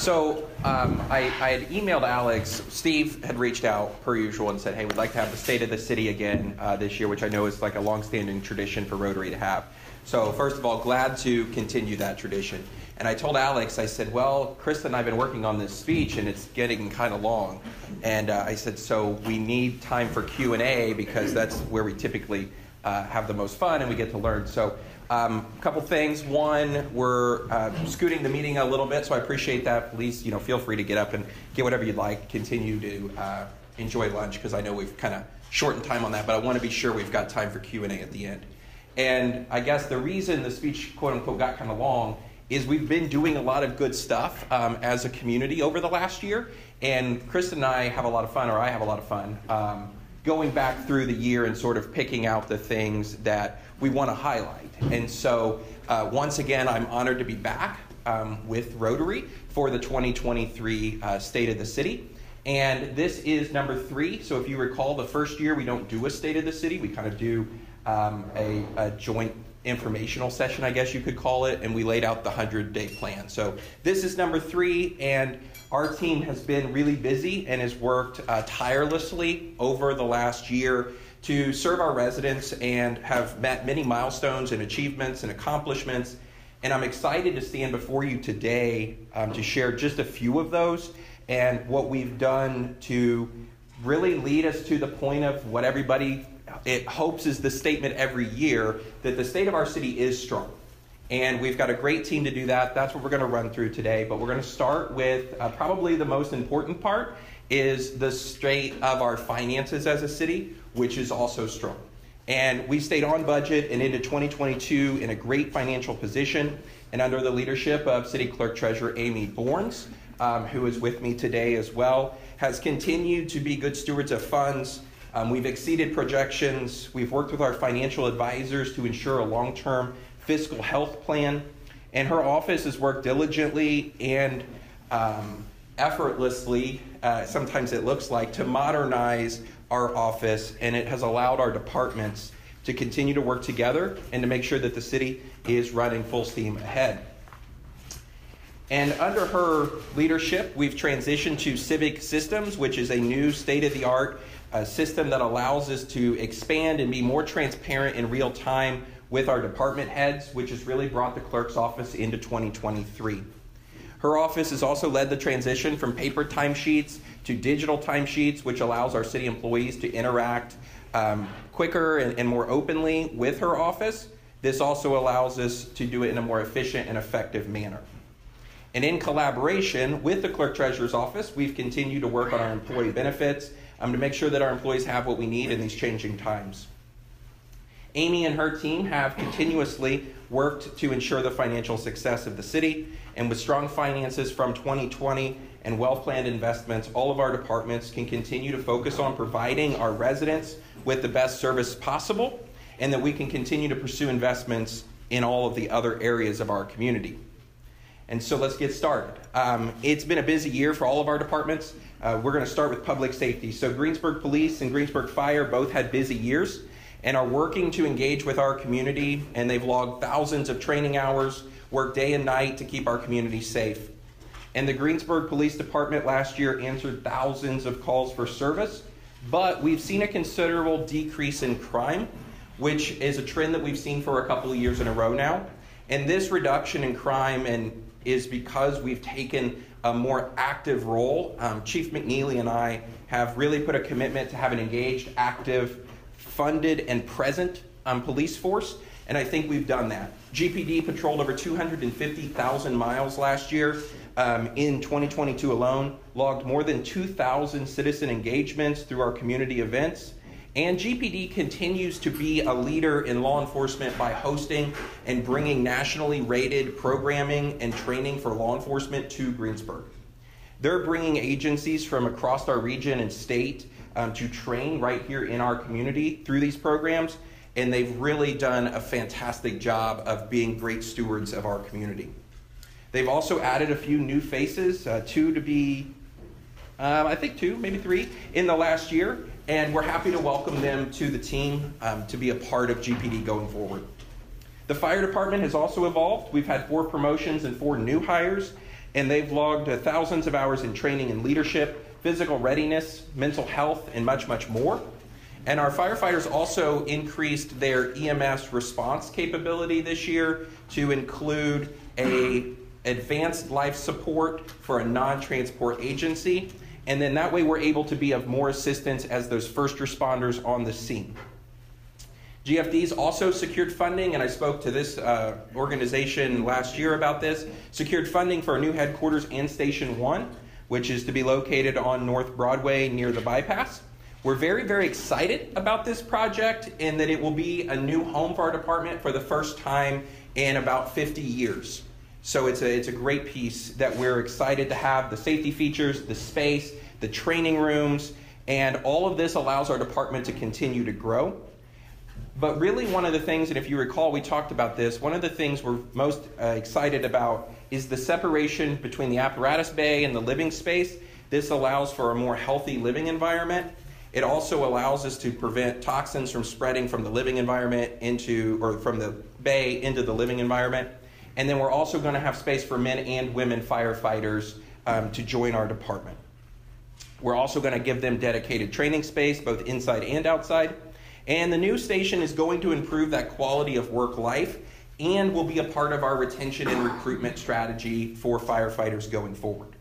So um, I, I, had emailed Alex. Steve had reached out per usual and said, "Hey, we'd like to have the State of the City again uh, this year," which I know is like a long-standing tradition for Rotary to have. So first of all, glad to continue that tradition. And I told Alex, I said, "Well, Krista and I've been working on this speech, and it's getting kind of long." And uh, I said, "So we need time for Q and A because that's where we typically uh, have the most fun and we get to learn." So um, a couple things. One, we're uh, scooting the meeting a little bit, so I appreciate that. Please, you know, feel free to get up and get whatever you'd like. Continue to uh, enjoy lunch because I know we've kind of shortened time on that, but I want to be sure we've got time for Q and A at the end. And I guess the reason the speech, quote unquote, got kind of long is we've been doing a lot of good stuff um, as a community over the last year, and Kristen and I have a lot of fun, or I have a lot of fun. Um, going back through the year and sort of picking out the things that we want to highlight. And so, uh, once again, I'm honored to be back um, with Rotary for the 2023 uh, State of the City. And this is number three. So, if you recall, the first year we don't do a State of the City, we kind of do um, a, a joint informational session, I guess you could call it, and we laid out the 100 day plan. So, this is number three, and our team has been really busy and has worked uh, tirelessly over the last year to serve our residents and have met many milestones and achievements and accomplishments. And I'm excited to stand before you today um, to share just a few of those and what we've done to really lead us to the point of what everybody it hopes is the statement every year that the state of our city is strong. And we've got a great team to do that. That's what we're going to run through today. But we're going to start with uh, probably the most important part is the state of our finances as a city, which is also strong. And we stayed on budget and into 2022 in a great financial position and under the leadership of City Clerk Treasurer Amy Borns, um, who is with me today as well, has continued to be good stewards of funds. Um, we've exceeded projections. We've worked with our financial advisors to ensure a long term fiscal health plan. And her office has worked diligently and um, effortlessly, uh, sometimes it looks like, to modernize our office, and it has allowed our departments to continue to work together and to make sure that the city is running full steam ahead. And under her leadership, we've transitioned to Civic Systems, which is a new state of the art uh, system that allows us to expand and be more transparent in real time with our department heads, which has really brought the clerk's office into 2023. Her office has also led the transition from paper timesheets to digital timesheets, which allows our city employees to interact um, quicker and, and more openly with her office. This also allows us to do it in a more efficient and effective manner. And in collaboration with the clerk treasurer's office, we've continued to work on our employee benefits um, to make sure that our employees have what we need in these changing times. Amy and her team have continuously worked to ensure the financial success of the city, and with strong finances from 2020 and well planned investments, all of our departments can continue to focus on providing our residents with the best service possible, and that we can continue to pursue investments in all of the other areas of our community. And so let's get started. Um, it's been a busy year for all of our departments. Uh, we're going to start with public safety. So, Greensburg Police and Greensburg Fire both had busy years and are working to engage with our community, and they've logged thousands of training hours, worked day and night to keep our community safe. And the Greensburg Police Department last year answered thousands of calls for service, but we've seen a considerable decrease in crime, which is a trend that we've seen for a couple of years in a row now. And this reduction in crime and is because we've taken a more active role. Um, Chief McNeely and I have really put a commitment to have an engaged, active, funded and present um, police force, and I think we've done that. GPD patrolled over 250,000 miles last year. Um, in 2022 alone, logged more than 2,000 citizen engagements through our community events. And GPD continues to be a leader in law enforcement by hosting and bringing nationally rated programming and training for law enforcement to Greensburg. They're bringing agencies from across our region and state um, to train right here in our community through these programs, and they've really done a fantastic job of being great stewards of our community. They've also added a few new faces, uh, two to be, um, I think two, maybe three, in the last year, and we're happy to welcome them to the team um, to be a part of GPD going forward. The fire department has also evolved. We've had four promotions and four new hires and they've logged uh, thousands of hours in training and leadership, physical readiness, mental health, and much, much more. And our firefighters also increased their EMS response capability this year to include a advanced life support for a non-transport agency. And then that way we're able to be of more assistance as those first responders on the scene. GFD's also secured funding, and I spoke to this uh, organization last year about this. Secured funding for a new headquarters and Station 1, which is to be located on North Broadway near the bypass. We're very, very excited about this project and that it will be a new home for our department for the first time in about 50 years. So it's a, it's a great piece that we're excited to have the safety features, the space, the training rooms, and all of this allows our department to continue to grow. But really, one of the things, and if you recall, we talked about this, one of the things we're most uh, excited about is the separation between the apparatus bay and the living space. This allows for a more healthy living environment. It also allows us to prevent toxins from spreading from the living environment into, or from the bay into the living environment. And then we're also going to have space for men and women firefighters um, to join our department. We're also going to give them dedicated training space, both inside and outside. And the new station is going to improve that quality of work life and will be a part of our retention and recruitment strategy for firefighters going forward.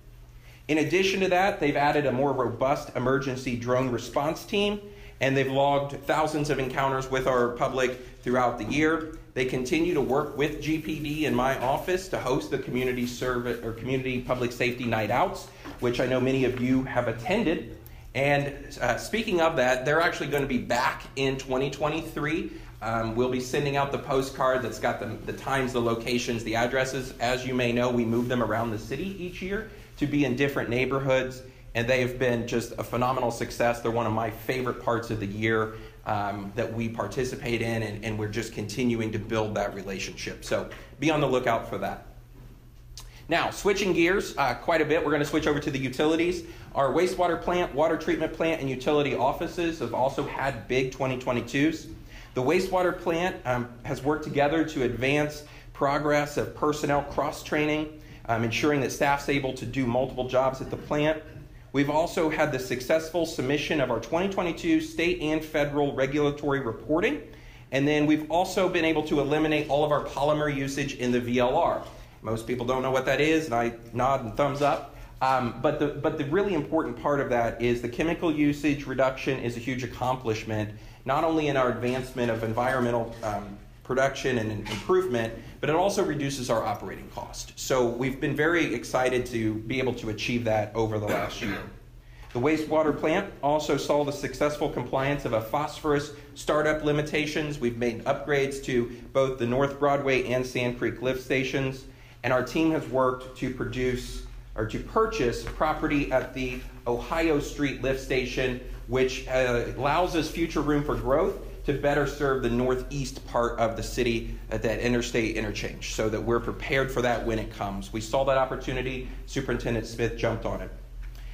In addition to that, they've added a more robust emergency drone response team and they've logged thousands of encounters with our public throughout the year. They continue to work with GPD in my office to host the community service or community public safety night outs, which I know many of you have attended. And uh, speaking of that, they're actually going to be back in 2023. Um, we'll be sending out the postcard that's got the, the times, the locations, the addresses. As you may know, we move them around the city each year to be in different neighborhoods, and they have been just a phenomenal success. They're one of my favorite parts of the year um, that we participate in, and, and we're just continuing to build that relationship. So be on the lookout for that. Now, switching gears uh, quite a bit, we're going to switch over to the utilities. Our wastewater plant, water treatment plant, and utility offices have also had big 2022s. The wastewater plant um, has worked together to advance progress of personnel cross training, um, ensuring that staff's able to do multiple jobs at the plant. We've also had the successful submission of our 2022 state and federal regulatory reporting. And then we've also been able to eliminate all of our polymer usage in the VLR. Most people don't know what that is, and I nod and thumbs up. Um, but, the, but the really important part of that is the chemical usage reduction is a huge accomplishment, not only in our advancement of environmental um, production and improvement, but it also reduces our operating cost. So we've been very excited to be able to achieve that over the last year. The wastewater plant also saw the successful compliance of a phosphorus startup limitations. We've made upgrades to both the North Broadway and Sand Creek lift stations, and our team has worked to produce or to purchase property at the Ohio Street lift station, which uh, allows us future room for growth to better serve the northeast part of the city at that interstate interchange so that we're prepared for that when it comes. We saw that opportunity. Superintendent Smith jumped on it.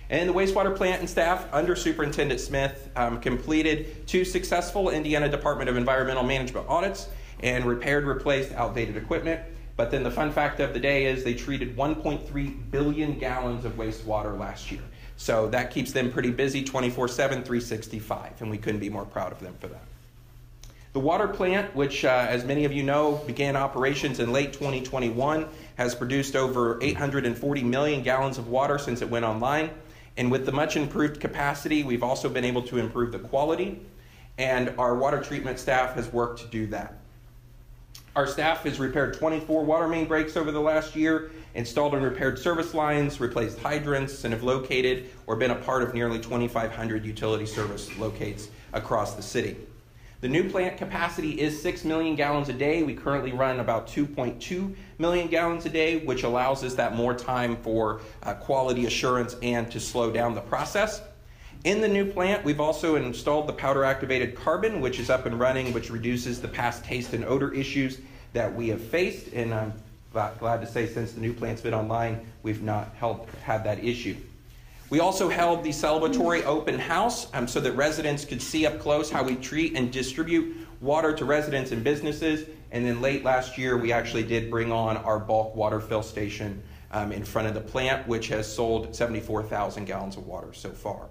And the wastewater plant and staff under Superintendent Smith um, completed two successful Indiana Department of Environmental Management audits and repaired, replaced outdated equipment. But then the fun fact of the day is they treated 1.3 billion gallons of wastewater last year. So that keeps them pretty busy 24 7, 365, and we couldn't be more proud of them for that. The water plant, which, uh, as many of you know, began operations in late 2021, has produced over 840 million gallons of water since it went online. And with the much improved capacity, we've also been able to improve the quality, and our water treatment staff has worked to do that. Our staff has repaired 24 water main breaks over the last year, installed and repaired service lines, replaced hydrants, and have located or been a part of nearly 2,500 utility service locates across the city. The new plant capacity is 6 million gallons a day. We currently run about 2.2 million gallons a day, which allows us that more time for uh, quality assurance and to slow down the process. In the new plant, we've also installed the powder activated carbon, which is up and running, which reduces the past taste and odor issues that we have faced. And I'm glad to say, since the new plant's been online, we've not had that issue. We also held the celebratory open house um, so that residents could see up close how we treat and distribute water to residents and businesses. And then late last year, we actually did bring on our bulk water fill station um, in front of the plant, which has sold 74,000 gallons of water so far.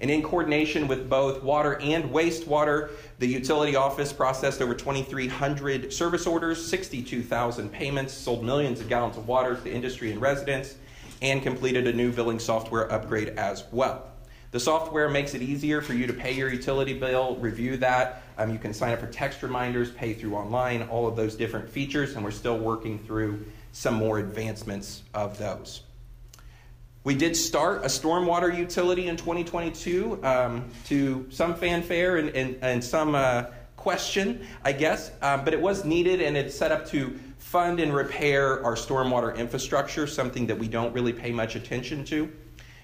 And in coordination with both water and wastewater, the utility office processed over 2,300 service orders, 62,000 payments, sold millions of gallons of water to industry and residents, and completed a new billing software upgrade as well. The software makes it easier for you to pay your utility bill, review that. Um, you can sign up for text reminders, pay through online, all of those different features, and we're still working through some more advancements of those. We did start a stormwater utility in 2022 um, to some fanfare and, and, and some uh, question, I guess, uh, but it was needed and it's set up to fund and repair our stormwater infrastructure, something that we don't really pay much attention to.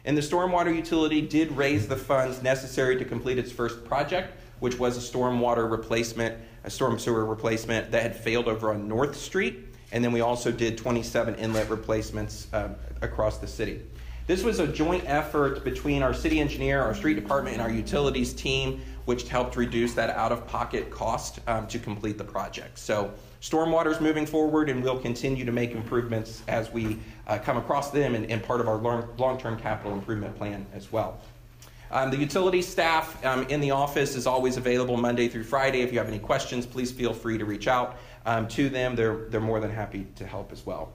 And the stormwater utility did raise the funds necessary to complete its first project, which was a stormwater replacement, a storm sewer replacement that had failed over on North Street. And then we also did 27 inlet replacements um, across the city. This was a joint effort between our city engineer, our street department, and our utilities team, which helped reduce that out of pocket cost um, to complete the project. So, stormwater is moving forward, and we'll continue to make improvements as we uh, come across them and, and part of our long term capital improvement plan as well. Um, the utility staff um, in the office is always available Monday through Friday. If you have any questions, please feel free to reach out um, to them. They're, they're more than happy to help as well.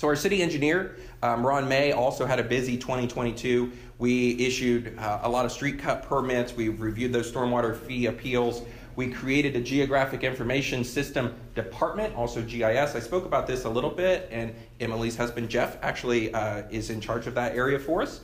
So, our city engineer, um, Ron May, also had a busy 2022. We issued uh, a lot of street cut permits, we reviewed those stormwater fee appeals. We created a geographic information system department, also GIS. I spoke about this a little bit, and Emily's husband Jeff actually uh, is in charge of that area for us.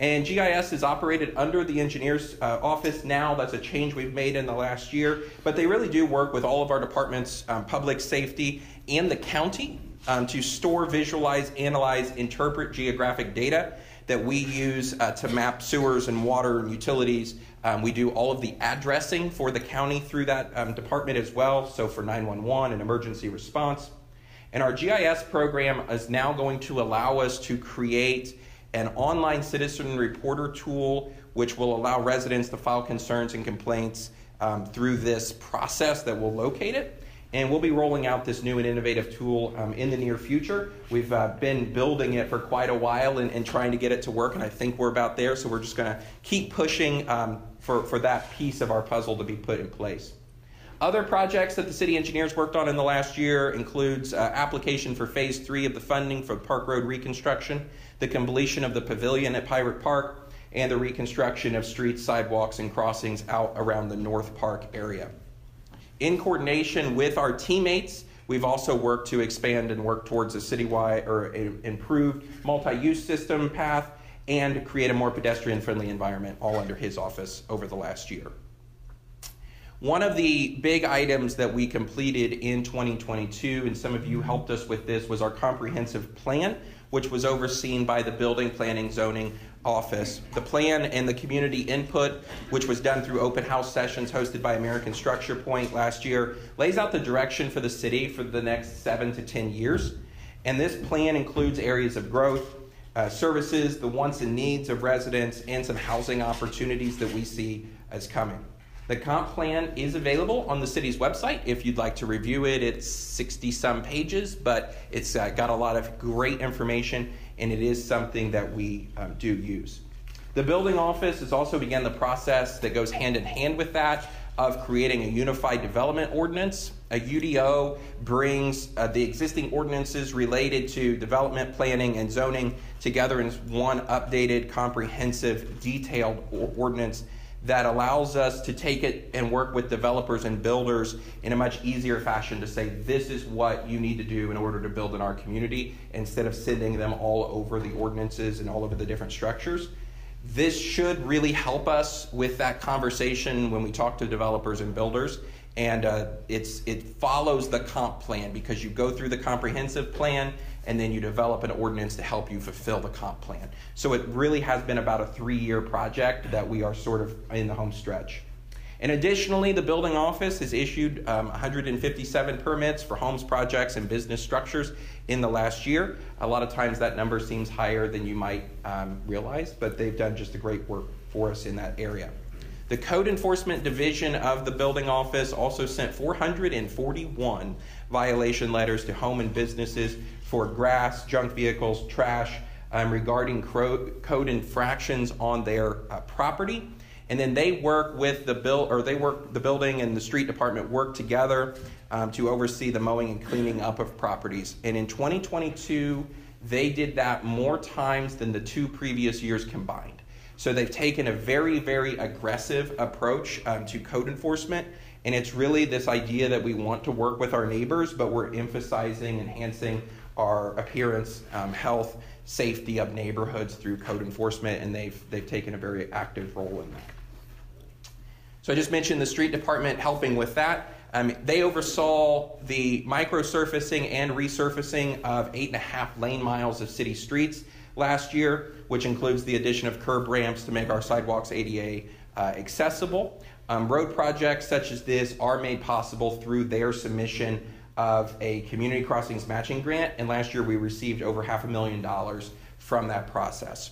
And GIS is operated under the engineer's uh, office now. That's a change we've made in the last year. But they really do work with all of our departments, um, public safety, and the county um, to store, visualize, analyze, interpret geographic data that we use uh, to map sewers and water and utilities. Um, we do all of the addressing for the county through that um, department as well, so for 911 and emergency response. And our GIS program is now going to allow us to create an online citizen reporter tool which will allow residents to file concerns and complaints um, through this process that will locate it. And we'll be rolling out this new and innovative tool um, in the near future. We've uh, been building it for quite a while and, and, trying to get it to work, and I think we're about there. So we're just going to keep pushing um, for, for that piece of our puzzle to be put in place. Other projects that the city engineers worked on in the last year includes uh, application for phase three of the funding for Park Road reconstruction, the completion of the pavilion at Pirate Park, and the reconstruction of streets, sidewalks, and crossings out around the North Park area. In coordination with our teammates, we've also worked to expand and work towards a citywide or improved multi-use system path and create a more pedestrian-friendly environment all under his office over the last year. One of the big items that we completed in 2022, and some of you helped us with this, was our comprehensive plan, which was overseen by the Building Planning Zoning office. The plan and the community input, which was done through open house sessions hosted by American Structurepoint last year, lays out the direction for the city for the next seven to 10 years. And this plan includes areas of growth, uh, services, the wants and needs of residents, and some housing opportunities that we see as coming. The comp plan is available on the city's website if you'd like to review it. It's 60 some pages, but it's uh, got a lot of great information and it is something that we um, do use. The building office has also begun the process that goes hand in hand with that of creating a unified development ordinance. A UDO brings uh, the existing ordinances related to development planning and zoning together in one updated, comprehensive, detailed ordinance that allows us to take it and work with developers and builders in a much easier fashion to say this is what you need to do in order to build in our community instead of sending them all over the ordinances and all over the different structures. This should really help us with that conversation when we talk to developers and builders. And uh, it's, it follows the comp plan because you go through the comprehensive plan and then you develop an ordinance to help you fulfill the comp plan. So it really has been about a three year project that we are sort of in the home stretch. And additionally, the building office has issued um, 157 permits for homes projects and business structures in the last year. A lot of times that number seems higher than you might um, realize, but they've done just a great work for us in that area. The Code Enforcement Division of the building office also sent 441 violation letters to home and businesses for grass, junk vehicles, trash, um, regarding code infractions on their uh, property. And then they work with the bill, or they work the building and the street department work together um, to oversee the mowing and cleaning up of properties. And in 2022, they did that more times than the two previous years combined. So they've taken a very, very aggressive approach um, to code enforcement. And it's really this idea that we want to work with our neighbors, but we're emphasizing, enhancing our appearance, um, health, safety of neighborhoods through code enforcement, and they've, they've taken a very active role in that. So I just mentioned the street department helping with that. Um, they oversaw the microsurfacing and resurfacing of eight and a half lane miles of city streets last year, which includes the addition of curb ramps to make our sidewalks ADA uh, accessible. Um, road projects such as this are made possible through their submission of a community crossings matching grant, and last year we received over half a million dollars from that process.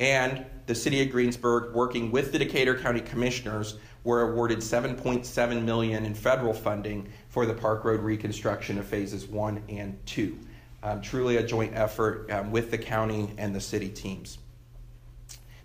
And the city of Greensburg, working with the Decatur County Commissioners, were awarded 7.7 million in federal funding for the Park Road reconstruction of phases one and two. Um, truly a joint effort um, with the county and the city teams.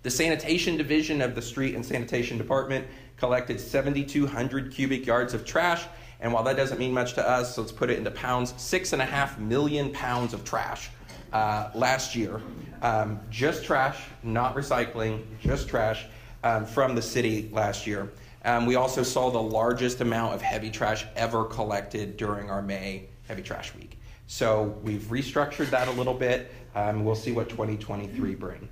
The sanitation division of the street and sanitation department collected 7,200 cubic yards of trash. And while that doesn't mean much to us, let's put it into pounds, six and a half million pounds of trash uh, last year. Um, just trash, not recycling, just trash um, from the city last year. Um, we also saw the largest amount of heavy trash ever collected during our May Heavy Trash Week. So we've restructured that a little bit. Um, we'll see what 2023 bring.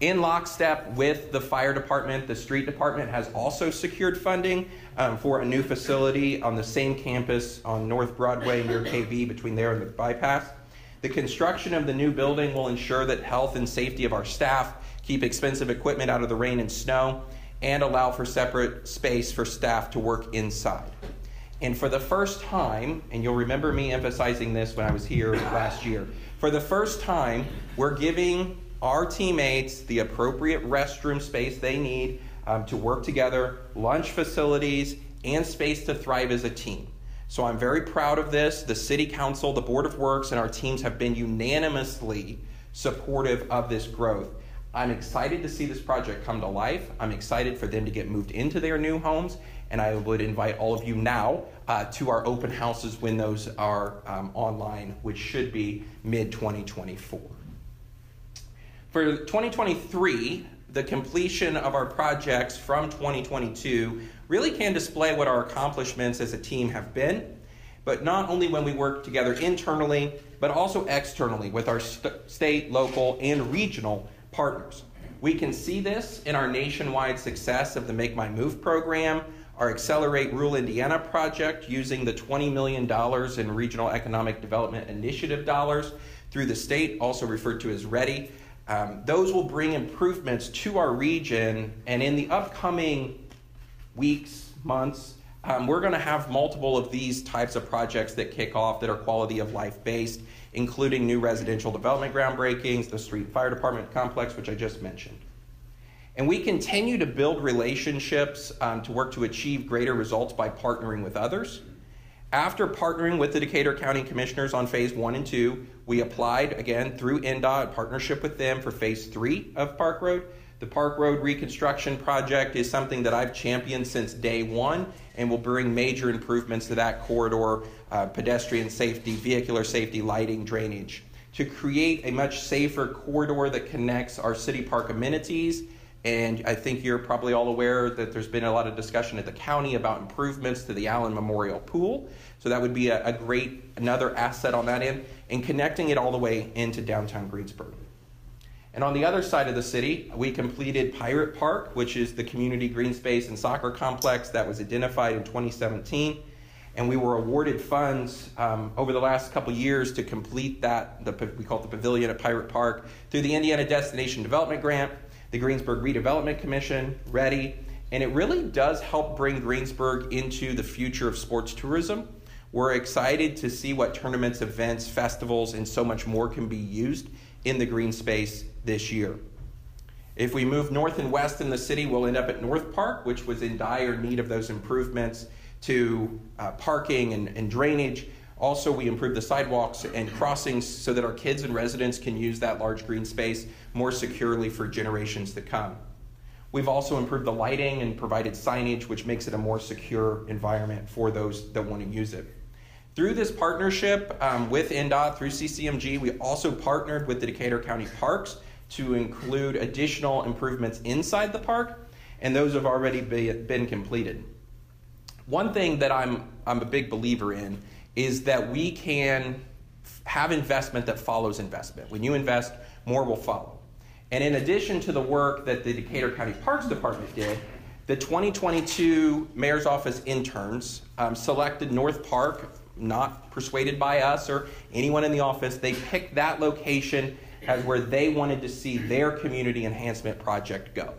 In lockstep with the fire department, the street department has also secured funding um, for a new facility on the same campus on North Broadway near KB between there and the bypass. The construction of the new building will ensure that health and safety of our staff keep expensive equipment out of the rain and snow, and allow for separate space for staff to work inside. And for the first time, and you'll remember me emphasizing this when I was here last year, for the first time, we're giving our teammates the appropriate restroom space they need um, to work together, lunch facilities, and space to thrive as a team. So I'm very proud of this. The City Council, the Board of Works, and our teams have been unanimously supportive of this growth. I'm excited to see this project come to life. I'm excited for them to get moved into their new homes, and I would invite all of you now uh, to our open houses when those are um, online, which should be mid 2024. For 2023, the completion of our projects from 2022 really can display what our accomplishments as a team have been, but not only when we work together internally, but also externally with our st- state, local, and regional partners. We can see this in our nationwide success of the Make My Move program, our Accelerate Rural Indiana project using the $20 million in Regional Economic Development Initiative dollars through the state, also referred to as READI. Um, those will bring improvements to our region, and in the upcoming weeks, months, um, we're going to have multiple of these types of projects that kick off that are quality of life based including new residential development groundbreakings, the street fire department complex, which I just mentioned. And we continue to build relationships um, to work to achieve greater results by partnering with others. After partnering with the Decatur County Commissioners on phase one and two, we applied again through INDOT, partnership with them for phase three of Park Road. The Park Road reconstruction project is something that I've championed since day one and will bring major improvements to that corridor uh, pedestrian safety, vehicular safety, lighting, drainage to create a much safer corridor that connects our city park amenities. And I think you're probably all aware that there's been a lot of discussion at the county about improvements to the Allen Memorial Pool. So that would be a, a great, another asset on that end, and connecting it all the way into downtown Greensburg. And on the other side of the city, we completed Pirate Park, which is the community green space and soccer complex that was identified in 2017. And we were awarded funds um, over the last couple years to complete that, the, we call it the pavilion at Pirate Park, through the Indiana Destination Development Grant, the Greensburg Redevelopment Commission, READI. And it really does help bring Greensburg into the future of sports tourism. We're excited to see what tournaments, events, festivals, and so much more can be used in the green space this year. If we move north and west in the city, we'll end up at North Park, which was in dire need of those improvements to uh, parking and, and, drainage. Also, we improved the sidewalks and crossings so that our kids and residents can use that large green space more securely for generations to come. We've also improved the lighting and provided signage, which makes it a more secure environment for those that want to use it. Through this partnership um, with INDOT, through CCMG, we also partnered with the Decatur County Parks to include additional improvements inside the park, and those have already be, been completed. One thing that I'm, I'm a big believer in is that we can have investment that follows investment. When you invest, more will follow. And in addition to the work that the Decatur County Parks Department did, the 2022 Mayor's Office interns um, selected North Park, not persuaded by us or anyone in the office. They picked that location as where they wanted to see their community enhancement project go.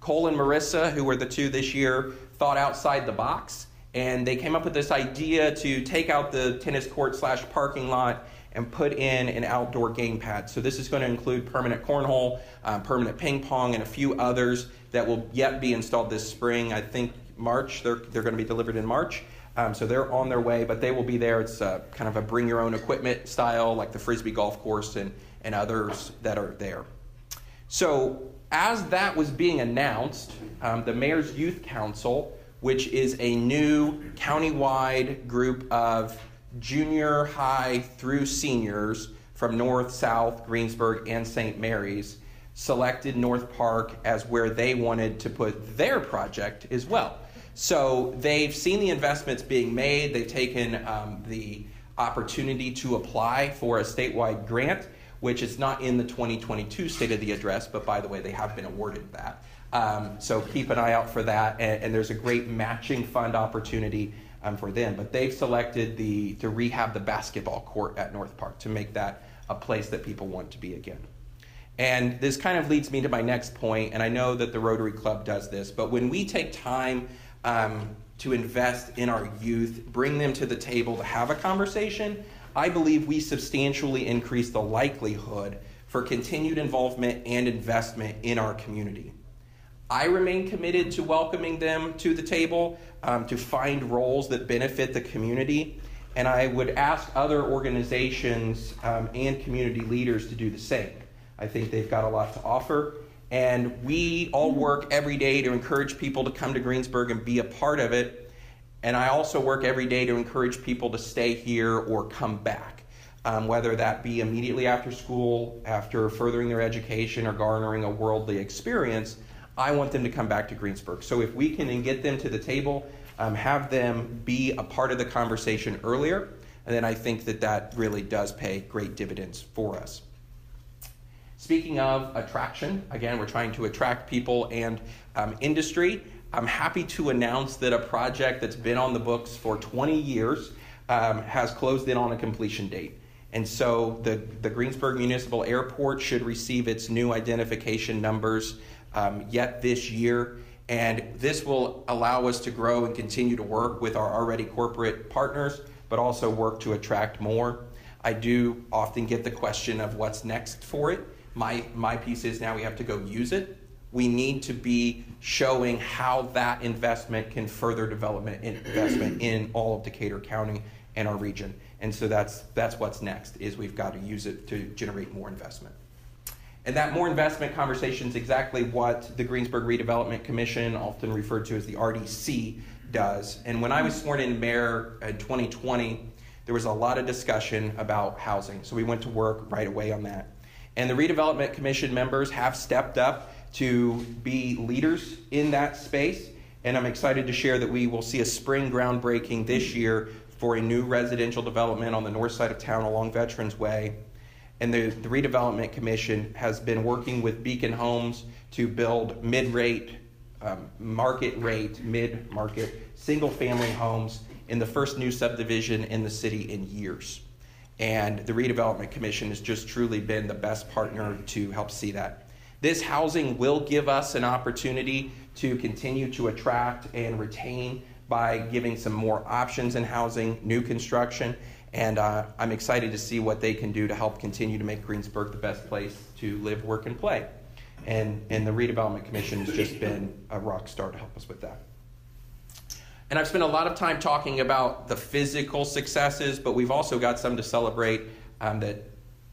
Cole and Marissa, who were the two this year, thought outside the box and they came up with this idea to take out the tennis court slash parking lot and put in an outdoor game pad. So this is going to include permanent cornhole, um, permanent ping pong, and a few others that will yet be installed this spring. I think March. They're they're going to be delivered in March. Um, so they're on their way, but they will be there. It's a, kind of a bring your own equipment style, like the frisbee golf course and and others that are there. So as that was being announced, um, the mayor's youth council which is a new countywide group of junior high through seniors from North, South, Greensburg, and St. Mary's, selected North Park as where they wanted to put their project as well. So they've seen the investments being made, they've taken um, the opportunity to apply for a statewide grant, which is not in the 2022 State of the Address, but by the way, they have been awarded that. Um, so keep an eye out for that. And, and there's a great matching fund opportunity um, for them. But they've selected the to rehab the basketball court at North Park to make that a place that people want to be again. And this kind of leads me to my next point. point, and I know that the Rotary Club does this, but when we take time um, to invest in our youth, bring them to the table to have a conversation, I believe we substantially increase the likelihood for continued involvement and investment in our community. I remain committed to welcoming them to the table um, to find roles that benefit the community. And I would ask other organizations um, and community leaders to do the same. I think they've got a lot to offer. And we all work every day to encourage people to come to Greensburg and be a part of it. And I also work every day to encourage people to stay here or come back, um, whether that be immediately after school, after furthering their education, or garnering a worldly experience. I want them to come back to Greensburg. So if we can get them to the table, um, have them be a part of the conversation earlier, and then I think that that really does pay great dividends for us. Speaking of attraction, again, we're trying to attract people and um, industry. I'm happy to announce that a project that's been on the books for 20 years um, has closed in on a completion date. And so the, the Greensburg Municipal Airport should receive its new identification numbers um, yet this year. And this will allow us to grow and continue to work with our already corporate partners, but also work to attract more. I do often get the question of what's next for it. My, my piece is now we have to go use it. We need to be showing how that investment can further development investment in all of Decatur County and our region. And so that's that's what's next is we've got to use it to generate more investment. And that more investment conversation is exactly what the Greensburg Redevelopment Commission, often referred to as the RDC, does. And when I was sworn in mayor in 2020, there was a lot of discussion about housing. So we went to work right away on that. And the Redevelopment Commission members have stepped up to be leaders in that space. And I'm excited to share that we will see a spring groundbreaking this year for a new residential development on the north side of town along Veterans Way and the, the Redevelopment Commission has been working with Beacon Homes to build mid rate, um, market rate, mid market, single family homes in the first new subdivision in the city in years. And the Redevelopment Commission has just truly been the best partner to help see that. This housing will give us an opportunity to continue to attract and retain by giving some more options in housing, new construction, and uh, I'm excited to see what they can do to help continue to make Greensburg the best place to live, work, and play. And, and the Redevelopment Commission has just been a rock star to help us with that. And I've spent a lot of time talking about the physical successes, but we've also got some to celebrate um, that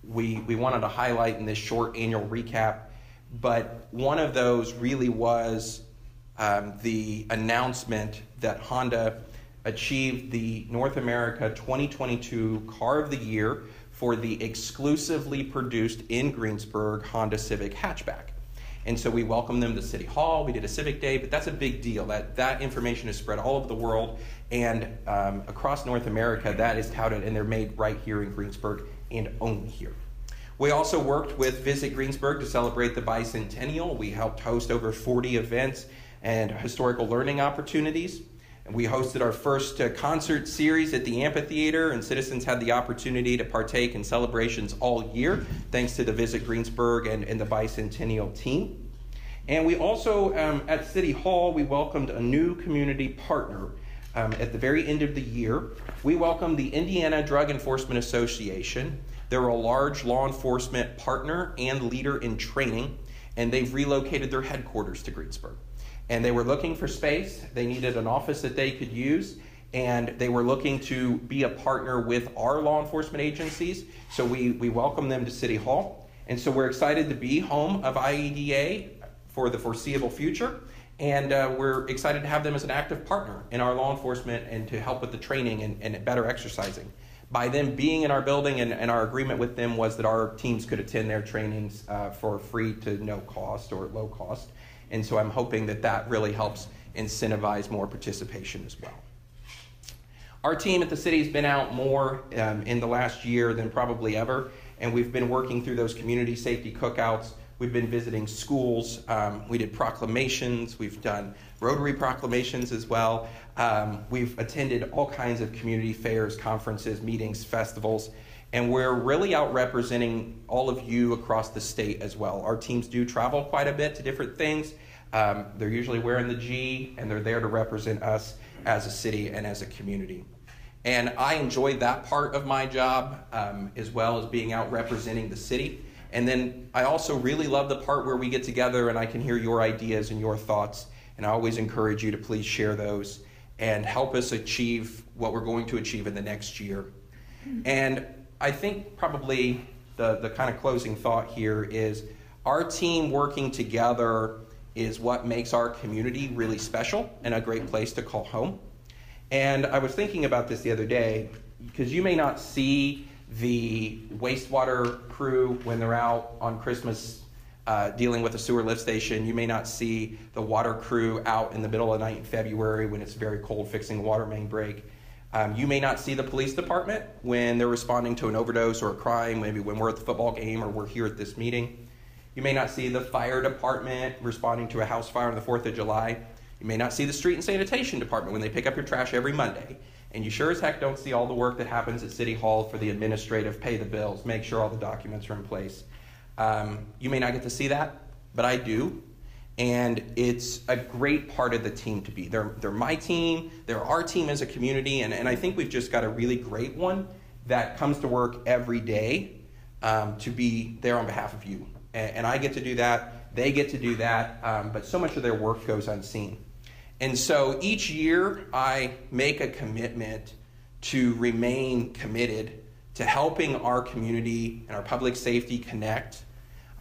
we, we wanted to highlight in this short annual recap. But one of those really was um, the announcement that Honda achieved the North America 2022 Car of the Year for the exclusively produced in Greensburg Honda Civic hatchback. And so we welcomed them to City Hall. We did a Civic Day, but that's a big deal. That that information is spread all over the world and um, across North America. That is touted, and they're made right here in Greensburg and only here. We also worked with Visit Greensburg to celebrate the bicentennial. We helped host over 40 events and historical learning opportunities. And we hosted our first uh, concert series at the amphitheater, and citizens had the opportunity to partake in celebrations all year, thanks to the Visit Greensburg and, and the bicentennial team. And we also, um, at City Hall, we welcomed a new community partner. Um, at the very end of the year, we welcomed the Indiana Drug Enforcement Association. They're a large law enforcement partner and leader in training, and they've relocated their headquarters to Greensburg and they were looking for space. They needed an office that they could use, and they were looking to be a partner with our law enforcement agencies. So we, we welcome them to City Hall. And so we're excited to be home of IEDA for the foreseeable future. And uh, we're excited to have them as an active partner in our law enforcement and to help with the training and, and better exercising. By them being in our building, and, and, our agreement with them was that our teams could attend their trainings uh, for free to no cost or low cost. And so I'm hoping that that really helps incentivize more participation as well. Our team at the city has been out more um, in the last year than probably ever, and we've been working through those community safety cookouts. We've been visiting schools. Um, we did proclamations. We've done Rotary proclamations as well. Um, we've attended all kinds of community fairs, conferences, meetings, festivals, and we're really out representing all of you across the state as well. Our teams do travel quite a bit to different things. Um, they're usually wearing the G, and they're there to represent us as a city and as a community. And I enjoy that part of my job um, as well as being out representing the city. And then I also really love the part where we get together and I can hear your ideas and your thoughts. And I always encourage you to please share those and help us achieve what we're going to achieve in the next year. And I think probably the, the kind of closing thought here is our team working together is what makes our community really special and a great place to call home. And I was thinking about this the other day because you may not see the wastewater crew when they're out on Christmas uh, dealing with a sewer lift station. You may not see the water crew out in the middle of the night in February when it's very cold fixing a water main break. Um, you may not see the police department when they're responding to an overdose or a crime, maybe when we're at the football game or we're here at this meeting. You may not see the fire department responding to a house fire on the 4th of July. You may not see the street and sanitation department when they pick up your trash every Monday. And you sure as heck don't see all the work that happens at City Hall for the administrative, pay the bills, make sure all the documents are in place. Um, you may not get to see that, but I do and it's a great part of the team to be. They're, they're my team, they're our team as a community, and, and I think we've just got a really great one that comes to work every day um, to be there on behalf of you. And, and, I get to do that, they get to do that, um, but so much of their work goes unseen. And so each year I make a commitment to remain committed to helping our community and our public safety connect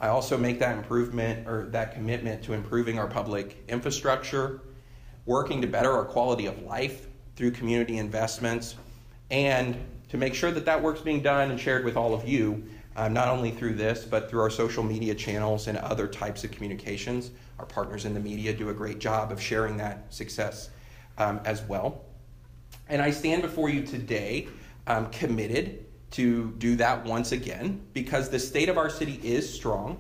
I also make that improvement or that commitment to improving our public infrastructure, working to better our quality of life through community investments, and to make sure that that work's being done and shared with all of you, uh, not only through this, but through our social media channels and other types of communications. Our partners in the media do a great job of sharing that success um, as well. And I stand before you today um, committed to do that once again because the state of our city is strong.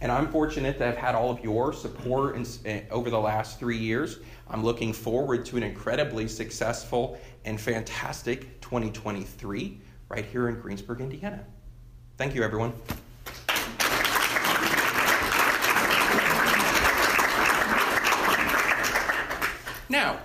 And I'm fortunate to have had all of your support in, eh, over the last three years. I'm looking forward to an incredibly successful and fantastic 2023 right here in Greensburg, Indiana. Thank you, everyone. Now,